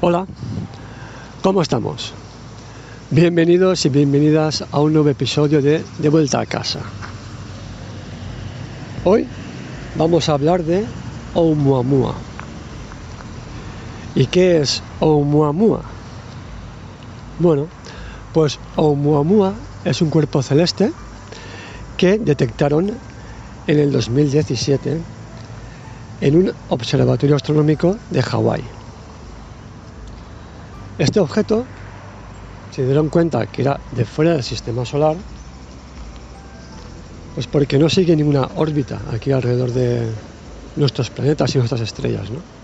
Hola, ¿cómo estamos? Bienvenidos y bienvenidas a un nuevo episodio de De vuelta a casa. Hoy vamos a hablar de Oumuamua. ¿Y qué es Oumuamua? Bueno, pues Oumuamua es un cuerpo celeste que detectaron en el 2017 en un observatorio astronómico de Hawái. Este objeto se dieron cuenta que era de fuera del sistema solar, pues porque no sigue ninguna órbita aquí alrededor de nuestros planetas y nuestras estrellas. ¿no?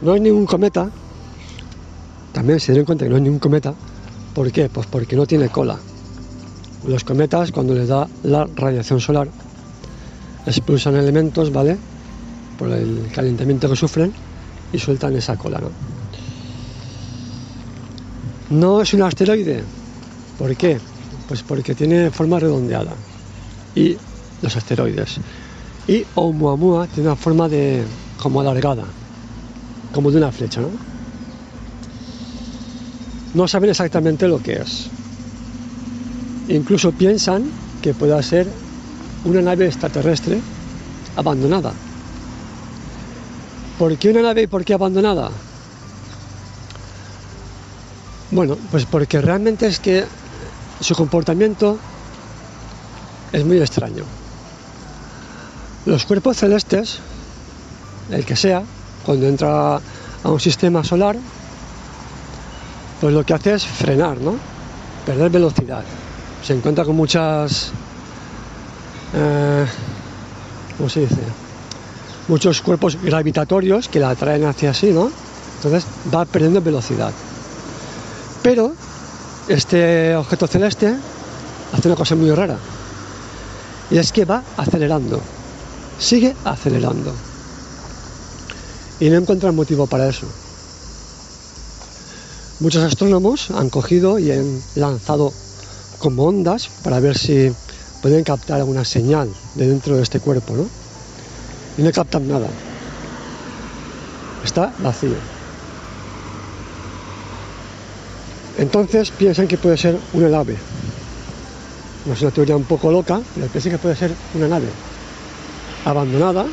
no hay ningún cometa, también se dieron cuenta que no hay ningún cometa, ¿por qué? Pues porque no tiene cola. Los cometas, cuando les da la radiación solar, expulsan elementos, ¿vale? Por el calentamiento que sufren y sueltan esa cola, ¿no? No es un asteroide. ¿Por qué? Pues porque tiene forma redondeada. Y los asteroides. Y Oumuamua tiene una forma de como alargada, como de una flecha, ¿no? No saben exactamente lo que es. Incluso piensan que pueda ser una nave extraterrestre abandonada. ¿Por qué una nave y por qué abandonada? Bueno, pues porque realmente es que su comportamiento es muy extraño. Los cuerpos celestes, el que sea, cuando entra a un sistema solar, pues lo que hace es frenar, ¿no? Perder velocidad. Se encuentra con muchas eh, ¿cómo se dice? Muchos cuerpos gravitatorios que la atraen hacia sí, ¿no? Entonces va perdiendo velocidad. Pero este objeto celeste hace una cosa muy rara. Y es que va acelerando. Sigue acelerando. Y no encuentran motivo para eso. Muchos astrónomos han cogido y han lanzado como ondas para ver si pueden captar alguna señal de dentro de este cuerpo, ¿no? Y no captan nada. Está vacío. Entonces piensan que puede ser una nave. No es una teoría un poco loca, pero piensan que puede ser una nave abandonada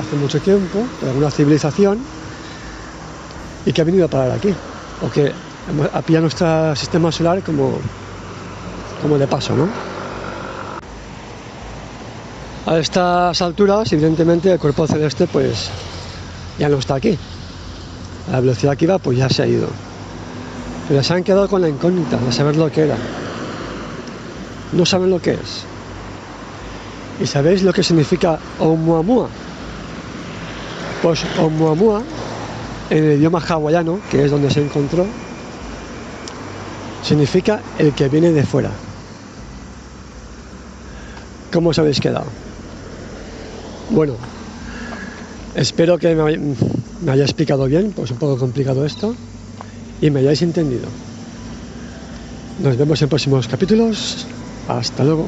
hace mucho tiempo por alguna civilización y que ha venido a parar aquí. O que ha pillado nuestro sistema solar como, como de paso, ¿no? A estas alturas, evidentemente, el cuerpo celeste pues ya no está aquí. A la velocidad que iba, pues ya se ha ido. Pero se han quedado con la incógnita de saber lo que era. No saben lo que es. ¿Y sabéis lo que significa Oumuamua? Pues Oumuamua, en el idioma hawaiano, que es donde se encontró, significa el que viene de fuera. ¿Cómo os habéis quedado? Bueno, espero que me, haya explicado bien, pues un poco complicado esto, y me hayáis entendido. Nos vemos en próximos capítulos. Hasta luego.